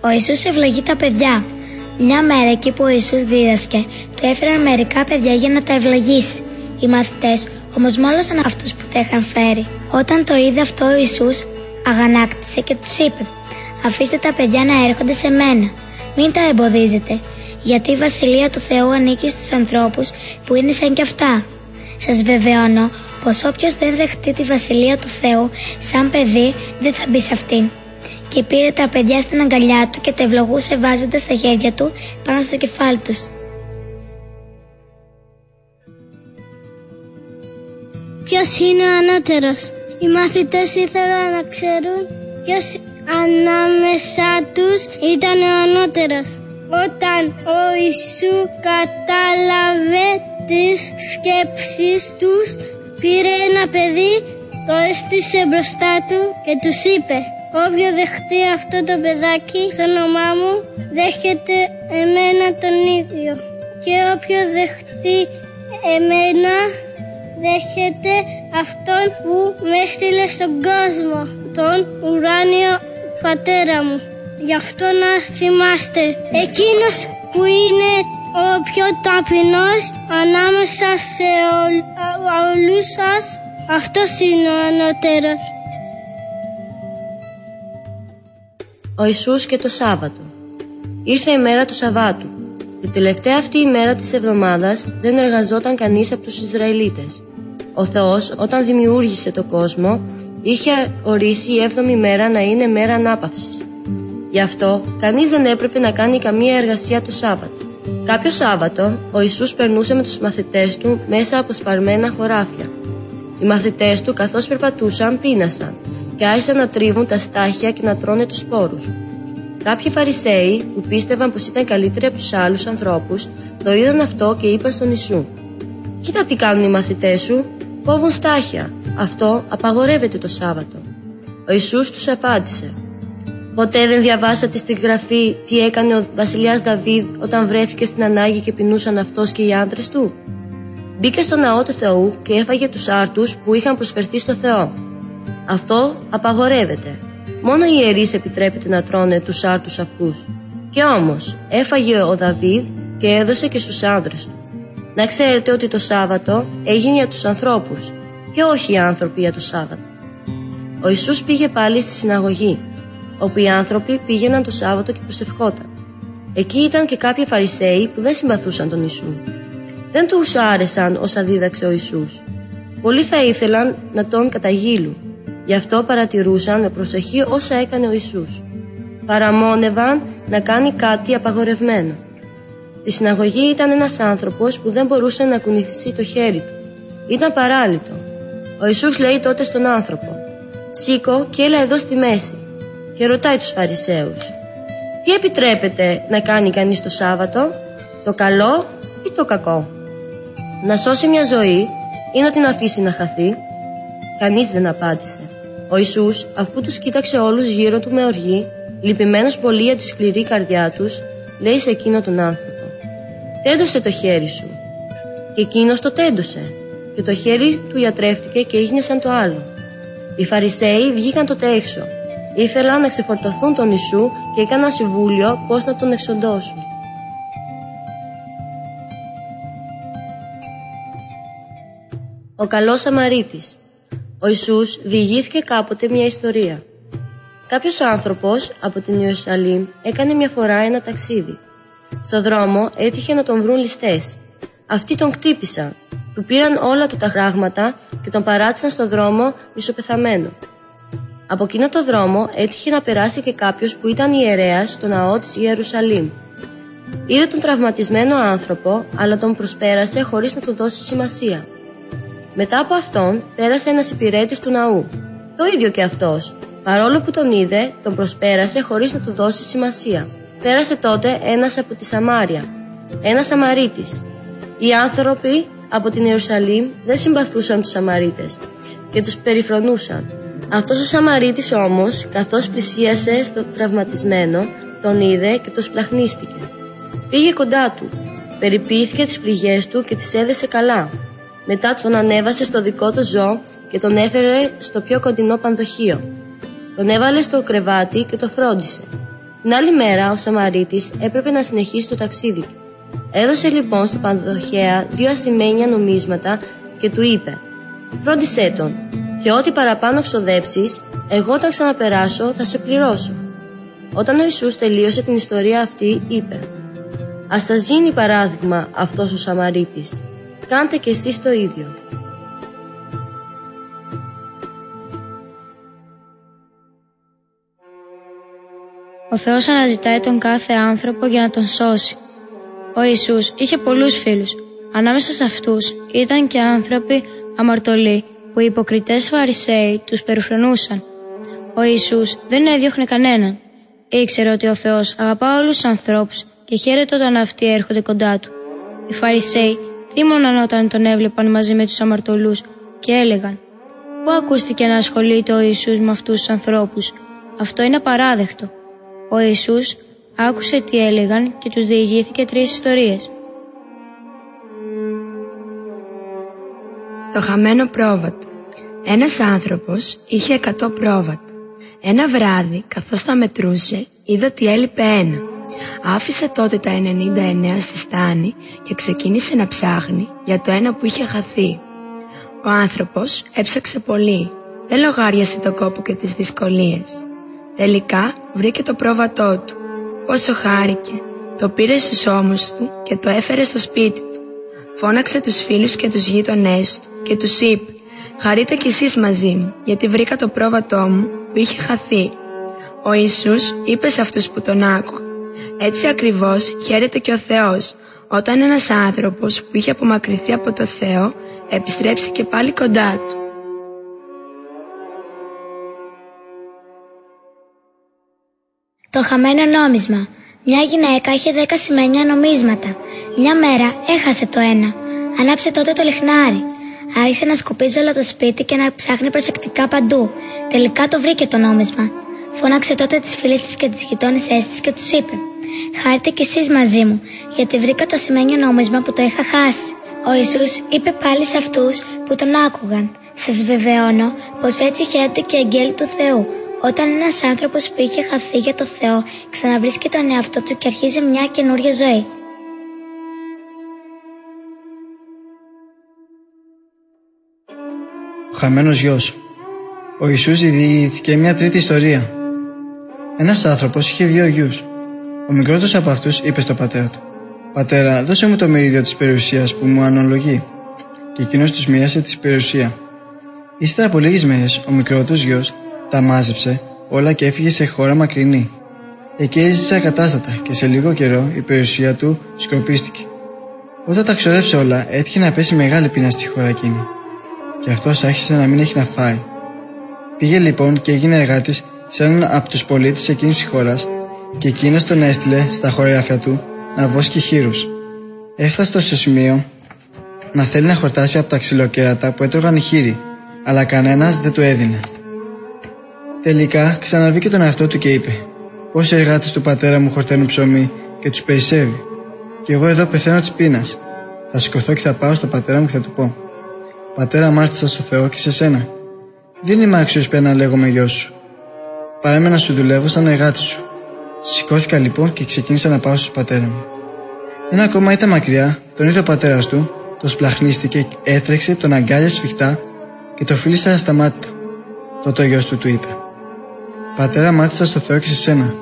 Ο Ιησούς ευλογεί τα παιδιά. Μια μέρα εκεί που ο Ιησούς δίδασκε, του έφεραν μερικά παιδιά για να τα ευλογήσει. Οι μαθητές όμως μόλωσαν αυτούς που τα είχαν φέρει. Όταν το είδε αυτό ο Ιησούς αγανάκτησε και τους είπε «Αφήστε τα παιδιά να έρχονται σε μένα, μην τα εμποδίζετε, γιατί η Βασιλεία του Θεού ανήκει στους ανθρώπους που είναι σαν κι αυτά. Σας βεβαιώνω πως όποιος δεν δεχτεί τη Βασιλεία του Θεού σαν παιδί δεν θα μπει σε αυτήν». Και πήρε τα παιδιά στην αγκαλιά του και τα ευλογούσε βάζοντας τα χέρια του πάνω στο κεφάλι τους. Ποιος είναι ο ανώτερος; Οι μαθητές ήθελαν να ξέρουν ποιος ανάμεσά τους ήταν ο ανώτερος. Όταν ο Ιησού κατάλαβε τις σκέψεις τους, πήρε ένα παιδί, το έστησε μπροστά του και τους είπε «Όποιο δεχτεί αυτό το παιδάκι στο όνομά μου, δέχεται εμένα τον ίδιο. Και όποιο δεχτεί εμένα, δέχεται αυτόν που με έστειλε στον κόσμο, τον ουράνιο πατέρα μου. Γι' αυτό να θυμάστε, εκείνος που είναι ο πιο ταπεινός ανάμεσα σε όλους σας, αυτός είναι ο ανώτερος. Ο Ιησούς και το Σάββατο Ήρθε η μέρα του Σαββάτου. Την τελευταία αυτή ημέρα της εβδομάδας δεν εργαζόταν κανείς από τους Ισραηλίτες. Ο Θεός όταν δημιούργησε το κόσμο είχε ορίσει η έβδομη μέρα να είναι μέρα ανάπαυσης. Γι' αυτό κανείς δεν έπρεπε να κάνει καμία εργασία το Σάββατο. Κάποιο Σάββατο ο Ιησούς περνούσε με τους μαθητές του μέσα από σπαρμένα χωράφια. Οι μαθητές του καθώς περπατούσαν πείνασαν και άρχισαν να τρίβουν τα στάχια και να τρώνε τους σπόρους. Κάποιοι Φαρισαίοι που πίστευαν πως ήταν καλύτεροι από τους άλλους ανθρώπους το είδαν αυτό και είπαν στον Ιησού «Κοίτα τι κάνουν οι μαθητές σου, κόβουν στάχια. Αυτό απαγορεύεται το Σάββατο. Ο Ιησούς τους απάντησε Ποτέ δεν διαβάσατε στη γραφή τι έκανε ο βασιλιάς Δαβίδ όταν βρέθηκε στην ανάγκη και πεινούσαν αυτός και οι άντρες του; Μπήκε στο ναό του Θεού και έφαγε τους άρτους που είχαν προσφερθεί στο Θεό. Αυτό απαγορεύεται. Μόνο οι ιερείς επιτρέπεται να τρώνε τους άρτους αυτούς. Και όμως έφαγε ο Δαβίδ και έδωσε και στους άντρες του. Να ξέρετε ότι το Σάββατο έγινε για τους ανθρώπους και όχι οι άνθρωποι για το Σάββατο. Ο Ιησούς πήγε πάλι στη συναγωγή, όπου οι άνθρωποι πήγαιναν το Σάββατο και προσευχόταν. Εκεί ήταν και κάποιοι Φαρισαίοι που δεν συμπαθούσαν τον Ιησού. Δεν τους άρεσαν όσα δίδαξε ο Ιησούς. Πολλοί θα ήθελαν να τον καταγγείλουν. Γι' αυτό παρατηρούσαν με προσοχή όσα έκανε ο Ιησούς. Παραμόνευαν να κάνει κάτι απαγορευμένο. Στη συναγωγή ήταν ένας άνθρωπος που δεν μπορούσε να κουνηθεί το χέρι του. Ήταν παράλυτο. Ο Ιησούς λέει τότε στον άνθρωπο «Σήκω και έλα εδώ στη μέση» και ρωτάει τους Φαρισαίους «Τι επιτρέπεται να κάνει κανείς το Σάββατο, το καλό ή το κακό» «Να σώσει μια ζωή ή να την αφήσει να χαθεί» Κανείς δεν απάντησε. Ο Ιησούς, αφού τους κοίταξε όλους γύρω του με οργή, λυπημένος πολύ για τη σκληρή καρδιά τους, λέει σε εκείνο τον άνθρωπο «Τέντωσε το χέρι σου». Και εκείνος το τέντωσε και το χέρι του ιατρεύτηκε και έγινε σαν το άλλο. Οι Φαρισαίοι βγήκαν τότε έξω. Ήθελαν να ξεφορτωθούν τον Ιησού και έκαναν συμβούλιο πώς να τον εξοντώσουν. Ο καλός Σαμαρίτης Ο Ιησούς διηγήθηκε κάποτε μια ιστορία. Κάποιος άνθρωπος από την Ιερουσαλήμ έκανε μια φορά ένα ταξίδι. Στο δρόμο έτυχε να τον βρουν ληστές. Αυτοί τον κτύπησαν του πήραν όλα του τα πράγματα και τον παράτησαν στο δρόμο μισοπεθαμένο. Από εκείνο το δρόμο έτυχε να περάσει και κάποιος που ήταν ιερέας στο ναό της Ιερουσαλήμ. Είδε τον τραυματισμένο άνθρωπο, αλλά τον προσπέρασε χωρίς να του δώσει σημασία. Μετά από αυτόν πέρασε ένας υπηρέτης του ναού. Το ίδιο και αυτός. Παρόλο που τον είδε, τον προσπέρασε χωρίς να του δώσει σημασία. Πέρασε τότε ένας από τη Σαμάρια, ένας Σαμαρίτης. Οι άνθρωποι από την Ιερουσαλήμ δεν συμπαθούσαν τους Σαμαρίτες και τους περιφρονούσαν. Αυτός ο Σαμαρίτης όμως, καθώς πλησίασε στο τραυματισμένο, τον είδε και το σπλαχνίστηκε. Πήγε κοντά του, περιποιήθηκε τις πληγές του και τις έδεσε καλά. Μετά τον ανέβασε στο δικό του ζώο και τον έφερε στο πιο κοντινό πανδοχείο. Τον έβαλε στο κρεβάτι και το φρόντισε. Την άλλη μέρα, ο Σαμαρίτης έπρεπε να συνεχίσει το ταξίδι του. Έδωσε λοιπόν στο Πανδοχέα δύο ασημένια νομίσματα και του είπε «Φρόντισέ τον και ό,τι παραπάνω ξοδέψεις, εγώ όταν ξαναπεράσω θα σε πληρώσω». Όταν ο Ιησούς τελείωσε την ιστορία αυτή, είπε «Ας τα γίνει παράδειγμα αυτός ο Σαμαρίτης. Κάντε κι εσείς το ίδιο». Ο Θεός αναζητάει τον κάθε άνθρωπο για να τον σώσει. Ο Ιησούς είχε πολλούς φίλους. Ανάμεσα σε αυτούς ήταν και άνθρωποι αμαρτωλοί που οι υποκριτές φαρισαίοι τους περιφρονούσαν. Ο Ιησούς δεν έδιωχνε κανέναν. Ήξερε ότι ο Θεός αγαπά όλους τους ανθρώπους και χαίρεται όταν αυτοί έρχονται κοντά του. Οι Φαρισαίοι θύμωναν όταν τον έβλεπαν μαζί με τους αμαρτωλούς και έλεγαν «Πού ακούστηκε να ασχολείται ο Ιησούς με αυτούς τους ανθρώπους; Αυτό είναι απαράδεκτο». Ο Ιησούς άκουσε τι έλεγαν και τους διηγήθηκε τρεις ιστορίες. Το χαμένο πρόβατο. Ένας άνθρωπος είχε εκατό πρόβατα. Ένα βράδυ, καθώς τα μετρούσε, είδε ότι έλειπε ένα. Άφησε τότε τα 99 στη στάνη και ξεκίνησε να ψάχνει για το ένα που είχε χαθεί. Ο άνθρωπος έψαξε πολύ. Δεν λογάριασε το κόπο και τις δυσκολίες. Τελικά βρήκε το πρόβατό του. Όσο χάρηκε, το πήρε στους ώμους του και το έφερε στο σπίτι του. Φώναξε τους φίλους και τους γείτονές του και τους είπε «Χαρείτε κι εσείς μαζί μου, γιατί βρήκα το πρόβατό μου που είχε χαθεί». Ο Ιησούς είπε σε αυτούς που τον άκουγαν «Έτσι ακριβώς χαίρεται και ο Θεός, όταν ένας άνθρωπος που είχε απομακρυνθεί από το Θεό επιστρέψει και πάλι κοντά του». Το χαμένο νόμισμα. Μια γυναίκα είχε δέκα σημαίνια νομίσματα. Μια μέρα έχασε το ένα. Ανάψε τότε το λιχνάρι. Άρχισε να σκουπίζει όλο το σπίτι και να ψάχνει προσεκτικά παντού. Τελικά το βρήκε το νόμισμα. Φώναξε τότε τις φίλες της και τις γειτόνισέ της και τους είπε: Χάρτε κι εσείς μαζί μου, γιατί βρήκα το σημαίνιο νόμισμα που το είχα χάσει. Ο Ιησούς είπε πάλι σε αυτούς που τον άκουγαν: Σας βεβαιώνω πως έτσι χαίρεται και αγγέλη του Θεού όταν ένας άνθρωπος που είχε χαθεί για το Θεό ξαναβρίσκει τον εαυτό του και αρχίζει μια καινούρια ζωή. Ο χαμένος γιος Ο Ιησούς διηγήθηκε μια τρίτη ιστορία. Ένας άνθρωπος είχε δύο γιους. Ο μικρότερος από αυτούς είπε στον πατέρα του «Πατέρα, δώσε μου το μερίδιο της περιουσίας που μου αναλογεί». Και εκείνος τους μοίασε τη περιουσία. Ύστερα από λίγες μέρες, ο μικρότερος γιος τα μάζεψε όλα και έφυγε σε χώρα μακρινή. Εκεί έζησε ακατάστατα και σε λίγο καιρό η περιουσία του σκορπίστηκε. Όταν τα ξοδέψε όλα, έτυχε να πέσει μεγάλη πείνα στη χώρα εκείνη. Και αυτός άρχισε να μην έχει να φάει. Πήγε λοιπόν και έγινε εργάτης σε έναν από τους πολίτες εκείνης της χώρας και εκείνος τον έστειλε στα χωράφια του να βόσκει χείρους. Έφτασε στο σημείο να θέλει να χορτάσει από τα ξυλοκέρατα που έτρωγαν οι χείροι, αλλά κανένας δεν του έδινε. Τελικά ξαναβήκε τον εαυτό του και είπε: Πόσοι εργάτες του πατέρα μου χορταίνουν ψωμί και τους περισσεύει. Και εγώ εδώ πεθαίνω της πείνας. Θα σηκωθώ και θα πάω στο πατέρα μου και θα του πω: Πατέρα, μάρτυσα στο Θεό και σε σένα. Δεν είμαι άξιος πια να λέγομαι γιος σου. Παρέμενα να σου δουλεύω σαν εργάτης σου. Σηκώθηκα λοιπόν και ξεκίνησα να πάω στο πατέρα μου. Ένα ακόμα ήταν μακριά, τον είδε ο πατέρας του, το σπλαχνίστηκε, έτρεξε, τον αγκάλια σφιχτά και το φίλησε ασταμάτητα. Τότε ο γιος του του είπε: Πατέρα, μάθησα στο Θεό και σε σένα.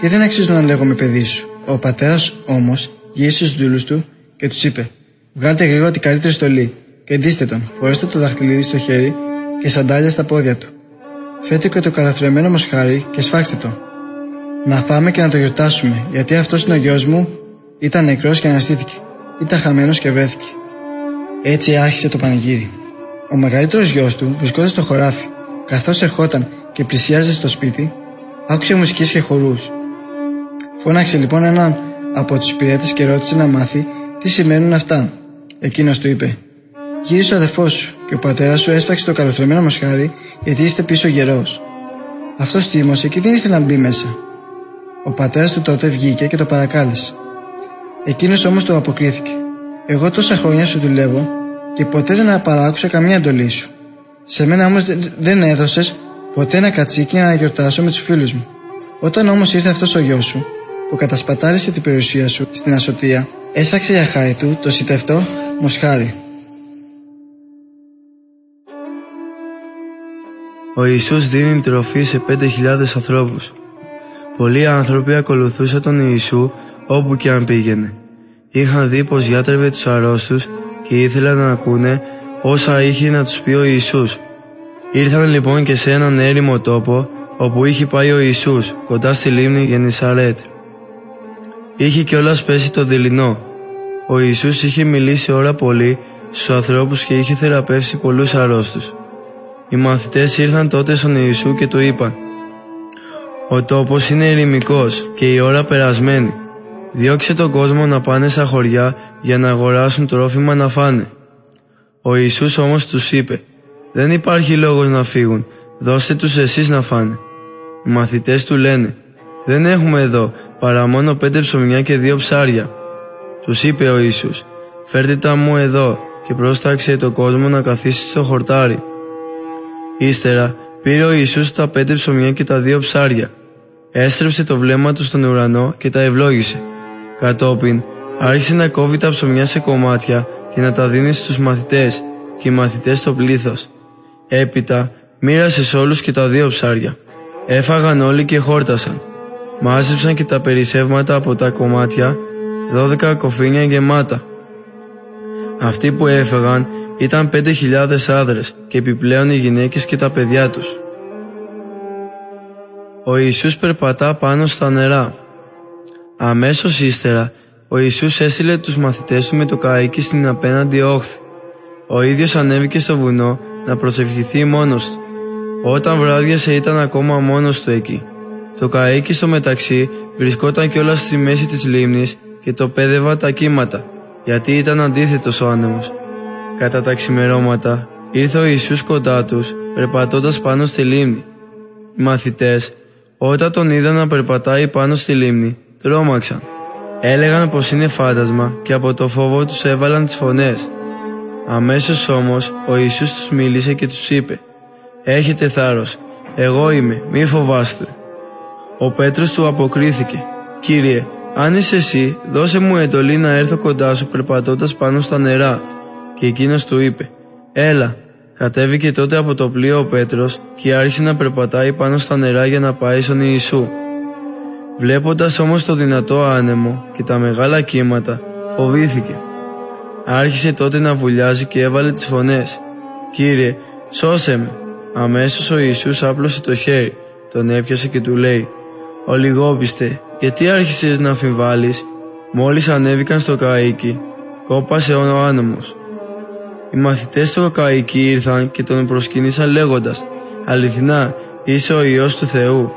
Και δεν αξίζω να λέγομαι παιδί σου. Ο πατέρας όμως γύρισε στους δούλους του και τους είπε: Βγάλτε γρήγορα την καλύτερη στολή και ντύστε τον, φορέστε το δαχτυλίδι στο χέρι και σαντάλια στα πόδια του. Φέρτε και το καλαθρεμένο μοσχάρι και σφάξτε το. Να φάμε και να το γιορτάσουμε, γιατί αυτός είναι ο γιος μου, ήταν νεκρός και αναστήθηκε. Ήταν χαμένος και βρέθηκε. Έτσι άρχισε το πανηγύρι. Ο μεγαλύτερος γιος του βρισκόταν στο χωράφι. Καθώς ερχόταν και πλησιάζε στο σπίτι, άκουσε μουσικές και χορούς. Φώναξε λοιπόν έναν από τους υπηρέτες και ρώτησε να μάθει τι σημαίνουν αυτά. Εκείνος του είπε «Γύρισε ο αδερφός σου και ο πατέρας σου έσφαξε το καλοστρωμένο μοσχάρι γιατί είστε πίσω γερός». Αυτός τίμωσε και δεν ήθελε να μπει μέσα. Ο πατέρας του τότε βγήκε και το παρακάλεσε. Εκείνος όμως το αποκρίθηκε. «Εγώ τόσα χρόνια σου δουλεύω και ποτέ δεν παράκουσα καμία εντολή σου. Σε μένα όμως δεν έδωσες ποτέ ένα κατσίκι να γιορτάσω με τους φίλους μου. Όταν όμως ήρθε αυτός ο γιος σου, που κατασπατάρισε την περιουσία σου στην ασωτεία, έσφαξε για χάρη του το σιτευτό μοσχάρι. Ο Ιησούς δίνει τροφή σε 5.000 ανθρώπους. Πολλοί άνθρωποι ακολουθούσαν τον Ιησού όπου και αν πήγαινε. Είχαν δει πως γιάτρευε τους αρρώστους και ήθελαν να ακούνε όσα είχε να τους πει ο Ιησούς. Ήρθαν λοιπόν και σε έναν έρημο τόπο όπου είχε πάει ο Ιησούς κοντά στη λίμνη Γενισαρέτ. Είχε κιόλας πέσει το δειλινό. Ο Ιησούς είχε μιλήσει ώρα πολύ στους ανθρώπους και είχε θεραπεύσει πολλούς αρρώστους. Οι μαθητές ήρθαν τότε στον Ιησού και του είπαν «Ο τόπος είναι ερημικός και η ώρα περασμένη. Διώξε τον κόσμο να πάνε στα χωριά για να αγοράσουν τρόφιμα να φάνε». Ο Ιησούς όμως τους είπε «Δεν υπάρχει λόγος να φύγουν, δώστε τους εσείς να φάνε». Οι μαθητές του λένε «Δεν έχουμε εδώ παρά μόνο πέντε ψωμιά και δύο ψάρια». Τους είπε ο Ιησούς «Φέρτε τα μου εδώ και πρόσταξε το κόσμο να καθίσει στο χορτάρι». Ύστερα πήρε ο Ιησούς τα πέντε ψωμιά και τα δύο ψάρια. Έστρεψε το βλέμμα του στον ουρανό και τα ευλόγησε. Κατόπιν άρχισε να κόβει τα ψωμιά σε κομμάτια και να τα δίνει στους μαθητές και οι μαθητές στο πλήθος. Έπειτα μοίρασε σε όλους και τα δύο ψάρια. Έφαγαν όλοι και χόρτασαν. Μάζεψαν και τα περισσεύματα από τα κομμάτια, δώδεκα κοφίνια γεμάτα. Αυτοί που έφεγαν ήταν 5.000 άδρες και επιπλέον οι γυναίκες και τα παιδιά τους. Ο Ιησούς περπατά πάνω στα νερά. Αμέσως ύστερα, ο Ιησούς έστειλε τους μαθητές του με το καΐκι στην απέναντι όχθη. Ο ίδιος ανέβηκε στο βουνό να προσευχηθεί μόνος του. Όταν βράδιασε ήταν ακόμα μόνος του εκεί. Το καΐκι στο μεταξύ βρισκόταν κιόλας στη μέση της λίμνης και το πέδευα τα κύματα, γιατί ήταν αντίθετος ο άνεμος. Κατά τα ξημερώματα ήρθε ο Ιησούς κοντά τους, περπατώντας πάνω στη λίμνη. Οι μαθητές, όταν τον είδαν να περπατάει πάνω στη λίμνη, τρόμαξαν. Έλεγαν πως είναι φάντασμα και από το φόβο τους έβαλαν τις φωνές. Αμέσως όμως ο Ιησούς τους μίλησε και τους είπε «Έχετε θάρρος, εγώ είμαι, μη φοβάστε». Ο Πέτρος του αποκρίθηκε «Κύριε, αν είσαι εσύ, δώσε μου εντολή να έρθω κοντά σου περπατώντας πάνω στα νερά». Και εκείνος του είπε «Έλα». Κατέβηκε τότε από το πλοίο ο Πέτρος και άρχισε να περπατάει πάνω στα νερά για να πάει στον Ιησού. Βλέποντας όμως το δυνατό άνεμο και τα μεγάλα κύματα, φοβήθηκε. Άρχισε τότε να βουλιάζει και έβαλε τις φωνές «Κύριε, σώσε με». Αμέσως ο Ιησούς άπλωσε το χέρι, τον έπιασε και του λέει «Ο λιγόπιστε, γιατί άρχισες να αμφιβάλλεις» Μόλις ανέβηκαν στο καΐκι, κόπασε ο άνεμος. Οι μαθητές στο καΐκι ήρθαν και τον προσκύνησαν λέγοντας «Αληθινά, είσαι ο Υιός του Θεού».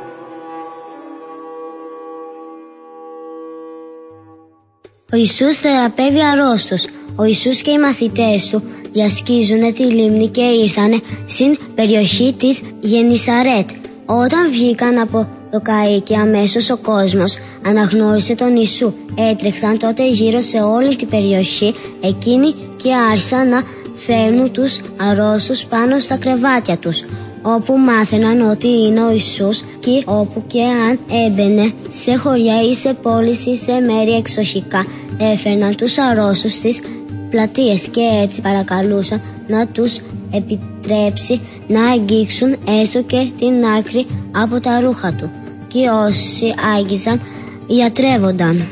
Ο Ιησούς θεραπεύει αρρώστους. Ο Ιησούς και οι μαθητές του διασκίζουν τη λίμνη και ήρθαν στην περιοχή της Γενισαρέτ. Όταν βγήκαν από το καΐκι αμέσως ο κόσμος αναγνώρισε τον Ιησού. Έτρεξαν τότε γύρω σε όλη την περιοχή εκείνη και άρχισαν να φέρνουν τους αρρώστους πάνω στα κρεβάτια τους όπου μάθαιναν ότι είναι ο Ιησούς και όπου και αν έμπαινε σε χωριά ή σε πόλεις ή σε μέρη εξοχικά έφερναν τους αρρώστους στις πλατείες και έτσι παρακαλούσαν να τους επιτρέψει να αγγίξουν έστω και την άκρη από τα ρούχα του και όσοι άγγιζαν ιατρεύονταν.